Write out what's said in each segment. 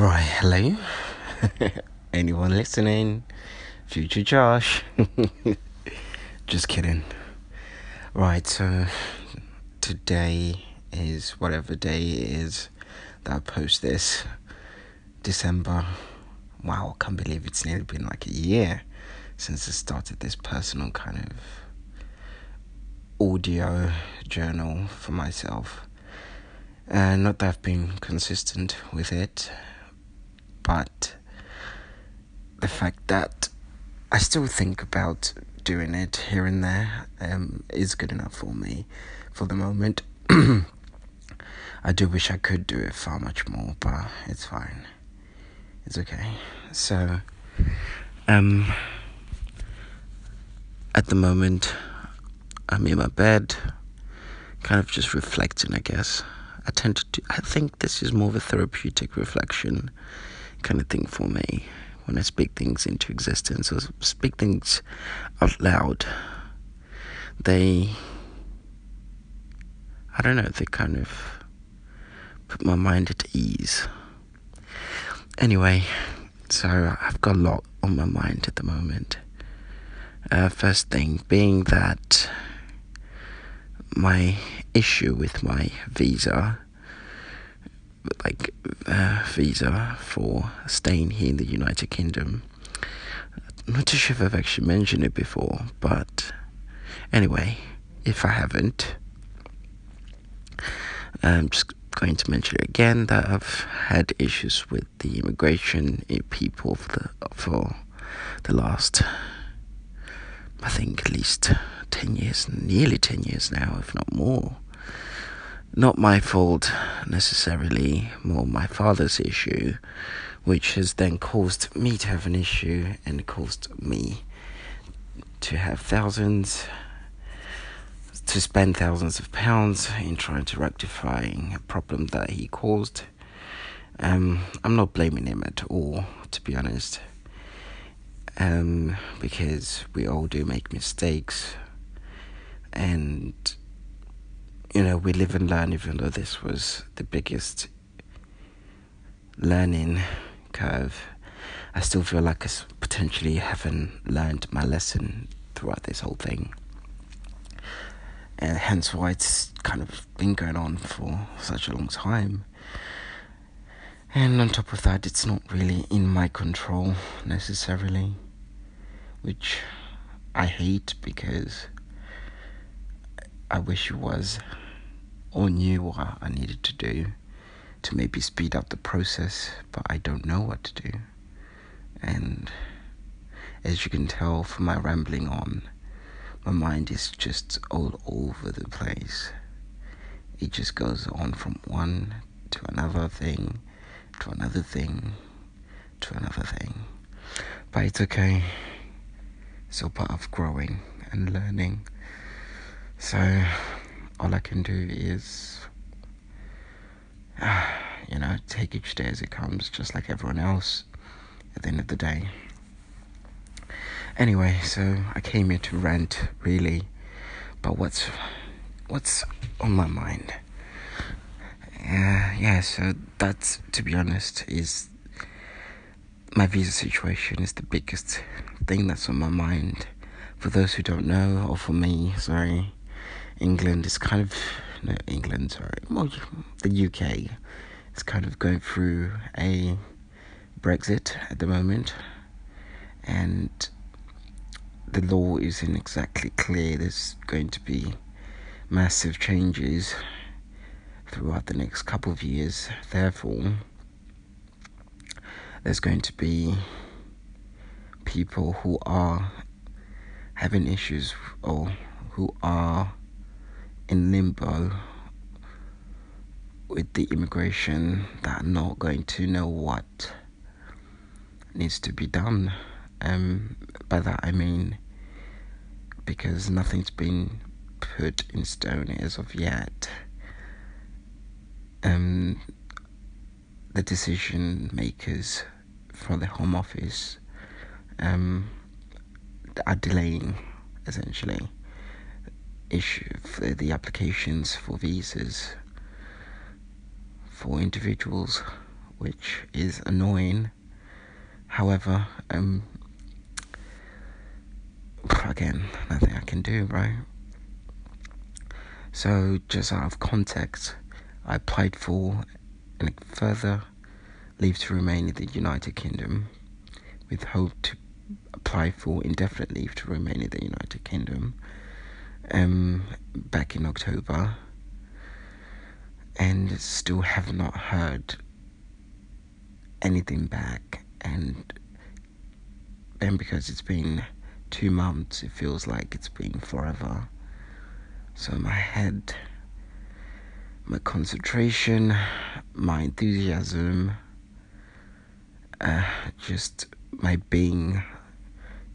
Right, hello. Anyone listening? Future Josh. Just kidding. Right, so today is whatever day it is that I post this. December. Wow, I can't believe it's nearly been like a year since I started this personal kind of audio journal for myself. And not that I've been consistent with it, but the fact that I still think about doing it here and there um, is good enough for me for the moment. I do wish I could do it far much more, but it's fine. It's okay. So, um, at the moment, I'm in my bed, kind of just reflecting, I guess. I tend to do, I think this is more of a therapeutic reflection kind of thing for me when I speak things into existence or speak things out loud. They, I don't know, they kind of put my mind at ease. Anyway, so I've got a lot on my mind at the moment. Uh, first thing being that my issue with my visa like uh, visa for staying here in the United Kingdom. I'm not sure if I've actually mentioned it before, but anyway, if I haven't, I'm just going to mention it again that I've had issues with the immigration people for the for the last, I think, at least ten years, nearly ten years now, if not more not my fault necessarily, more my father's issue, which has then caused me to have an issue and caused me to have thousands, to spend thousands of pounds in trying to rectify a problem that he caused. Um, I'm not blaming him at all, to be honest, um, because we all do make mistakes, and you know, we live and learn, even though this was the biggest learning curve. I still feel like I potentially haven't learned my lesson throughout this whole thing. And hence why it's kind of been going on for such a long time. And on top of that, it's not really in my control necessarily, which I hate because I wish it was or knew what I needed to do to maybe speed up the process, but I don't know what to do. And as you can tell from my rambling on, my mind is just all over the place. It just goes on from one to another thing, to another thing, to another thing. But it's okay. It's all part of growing and learning. So all I can do is, you know, take each day as it comes, just like everyone else. At the end of the day. Anyway, so I came here to rant, really, but what's what's on my mind? Uh, yeah, so that, to be honest is my visa situation is the biggest thing that's on my mind. For those who don't know, or for me, sorry, England is kind of no England, sorry, well the UK is kind of going through a Brexit at the moment, and the law isn't exactly clear. There's going to be massive changes throughout the next couple of years. Therefore, there's going to be people who are having issues or who are in limbo with the immigration that are not going to know what needs to be done. Um, by that I mean because nothing's been put in stone as of yet. Um, the decision makers from the Home Office um, are delaying essentially issue for the applications for visas for individuals which is annoying. However, um, again, nothing I can do, right? So, just out of context, I applied for a further leave to remain in the United Kingdom with hope to apply for indefinite leave to remain in the United Kingdom um, back in October. And still have not heard anything back. And then because it's been two months it feels like it's been forever. So my head my concentration my enthusiasm uh, just my being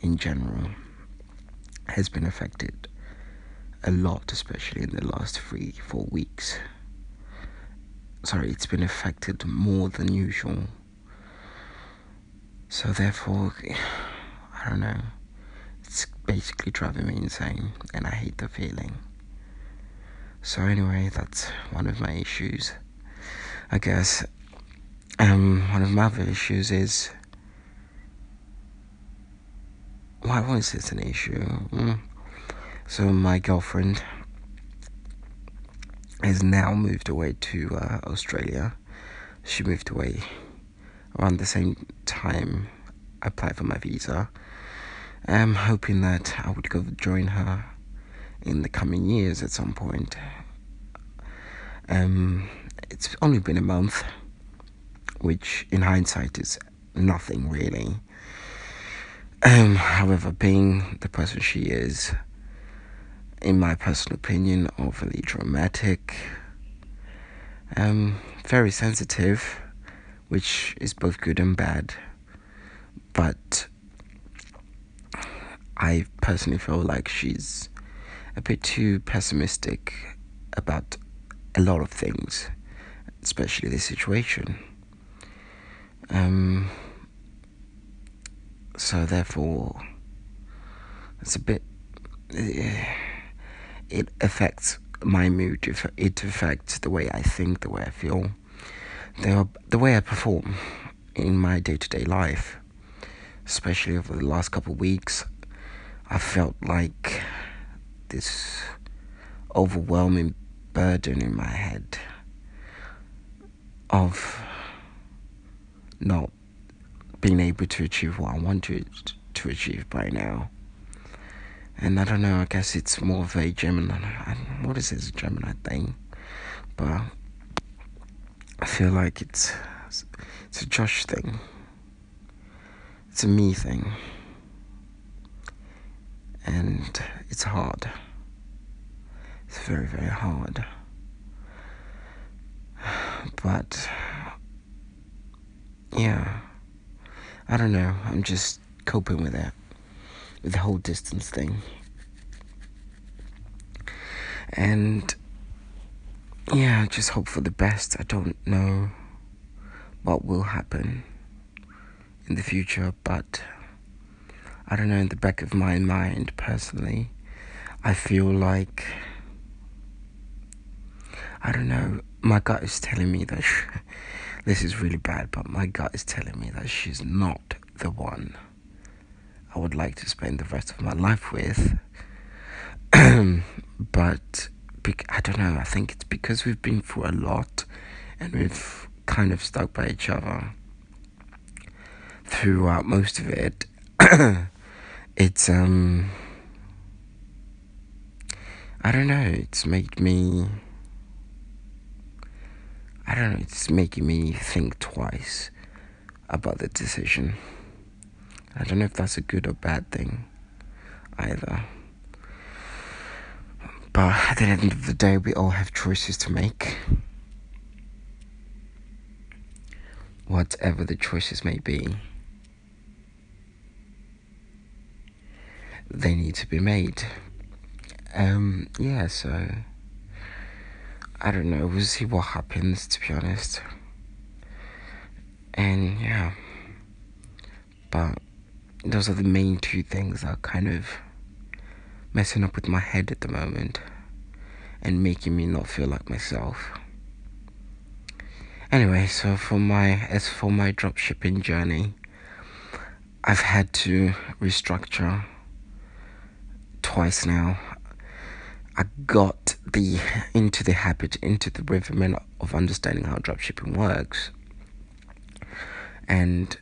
in general has been affected a lot, especially in the last three, four weeks. Sorry, it's been affected more than usual. So, therefore, I don't know. It's basically driving me insane, and I hate the feeling. So, anyway, that's one of my issues. I guess um, one of my other issues is why was this an issue? Mm. So my girlfriend has now moved away to uh, Australia. She moved away around the same time I applied for my visa. I'm hoping that I would go join her in the coming years at some point. Um, it's only been a month, which in hindsight is nothing really. Um, however, being the person she is, in my personal opinion, overly dramatic, um, very sensitive, which is both good and bad. But I personally feel like she's a bit too pessimistic about a lot of things, especially this situation. Um, so therefore, it's a bit. It affects my mood. It affects the way I think, the way I feel, the the way I perform in my day to day life. Especially over the last couple of weeks, I felt like this overwhelming burden in my head of not being able to achieve what I wanted to achieve by now. And I don't know, I guess it's more of a Gemini. What is this Gemini thing? But I feel like it's it's a Josh thing. It's a me thing. And it's hard. It's very, very hard. But yeah. I don't know. I'm just coping with that, with the whole distance thing. And yeah, just hope for the best. I don't know what will happen in the future, but I don't know, in the back of my mind, personally, I feel like I don't know, my gut is telling me that this is really bad, but my gut is telling me that she's not the one I would like to spend the rest of my life with. but I don't know, I think it's because we've been through a lot and we've kind of stuck by each other throughout most of it. it's, um, I don't know, it's made me I don't know, it's making me think twice about the decision. I don't know if that's a good or bad thing either. But at the end of the day, we all have choices to make. Whatever the choices may be, they need to be made. Um, yeah, so. I don't know. We'll see what happens, to be honest. And yeah. But those are the main two things that are kind of messing up with my head at the moment and making me not feel like myself. Anyway, so for my as for my dropshipping journey, I've had to restructure twice now. I got the into the habit, into the rhythm of understanding how dropshipping works. And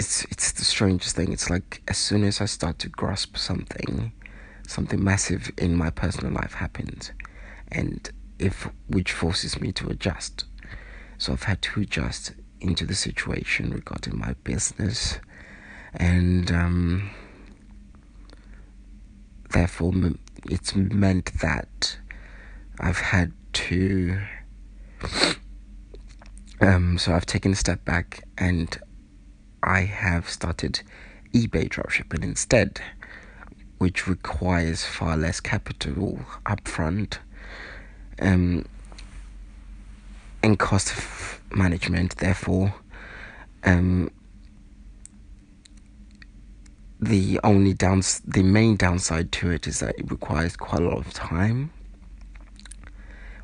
it's it's the strangest thing. It's like as soon as I start to grasp something, something massive in my personal life happens, and if which forces me to adjust. So I've had to adjust into the situation regarding my business, and um, therefore it's meant that I've had to. Um, so I've taken a step back and I have started eBay dropshipping instead, which requires far less capital upfront um, and cost of management. Therefore, um, the only downs the main downside to it is that it requires quite a lot of time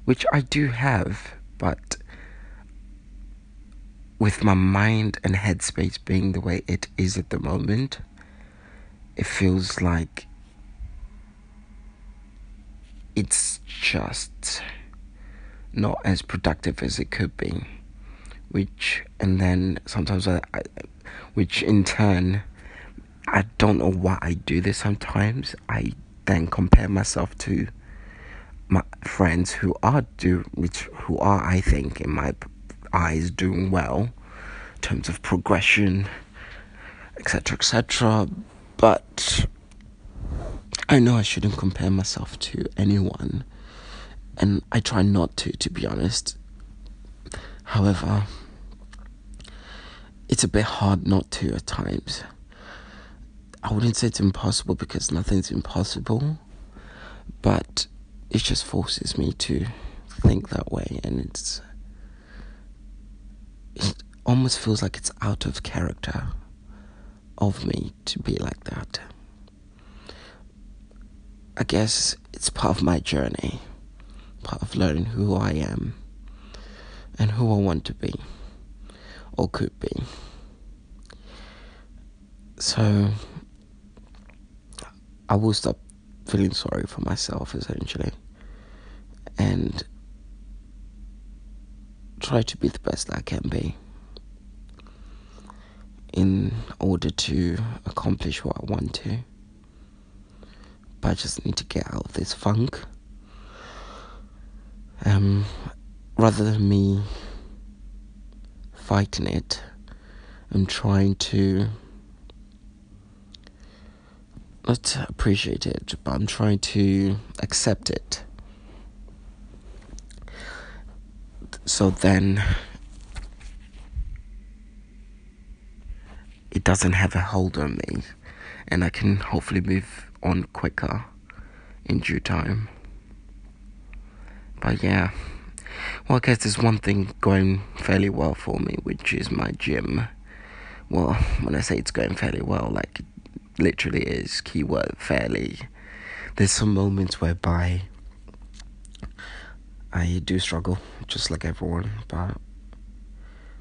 which I do have but with my mind and headspace being the way it is at the moment it feels like it's just not as productive as it could be which and then sometimes I, I which in turn I don't know why I do this sometimes. I then compare myself to my friends who are do which who are I think in my eyes doing well in terms of progression etc etc but I know I shouldn't compare myself to anyone and I try not to to be honest. However it's a bit hard not to at times. I wouldn't say it's impossible because nothing's impossible, but it just forces me to think that way, and it's it almost feels like it's out of character of me to be like that. I guess it's part of my journey, part of learning who I am and who I want to be or could be. So I will stop feeling sorry for myself essentially and try to be the best I can be in order to accomplish what I want to. But I just need to get out of this funk. Um, rather than me fighting it, I'm trying to not appreciate it, but I'm trying to accept it. So then it doesn't have a hold on me, and I can hopefully move on quicker in due time. But yeah, well, I guess there's one thing going fairly well for me, which is my gym. Well, when I say it's going fairly well, like literally is keyword fairly. There's some moments whereby I do struggle, just like everyone, but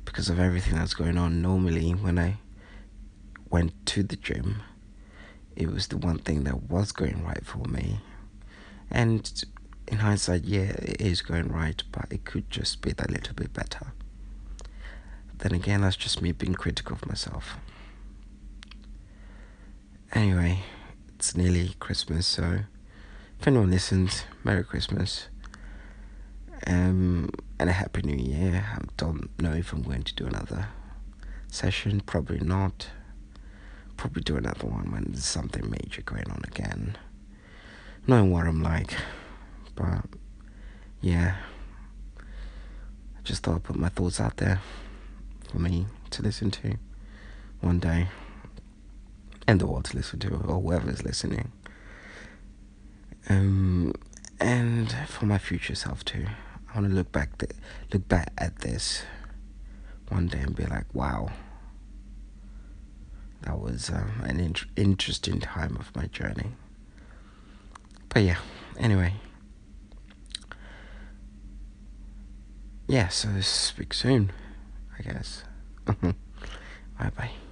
because of everything that's going on, normally when I went to the gym, it was the one thing that was going right for me. And in hindsight, yeah, it is going right, but it could just be that little bit better. Then again, that's just me being critical of myself. Anyway, it's nearly Christmas, so if anyone listens, Merry Christmas. Um, and a Happy New Year. I don't know if I'm going to do another session, probably not. Probably do another one when there's something major going on again. Knowing what I'm like, but yeah, I just thought I'd put my thoughts out there for me to listen to one day and the world to listen to, or whoever's listening. Um, and for my future self too, I want to look back, look back at this one day and be like, wow, that was um, an in- interesting time of my journey. But yeah, anyway. yeah, so speak soon, I guess.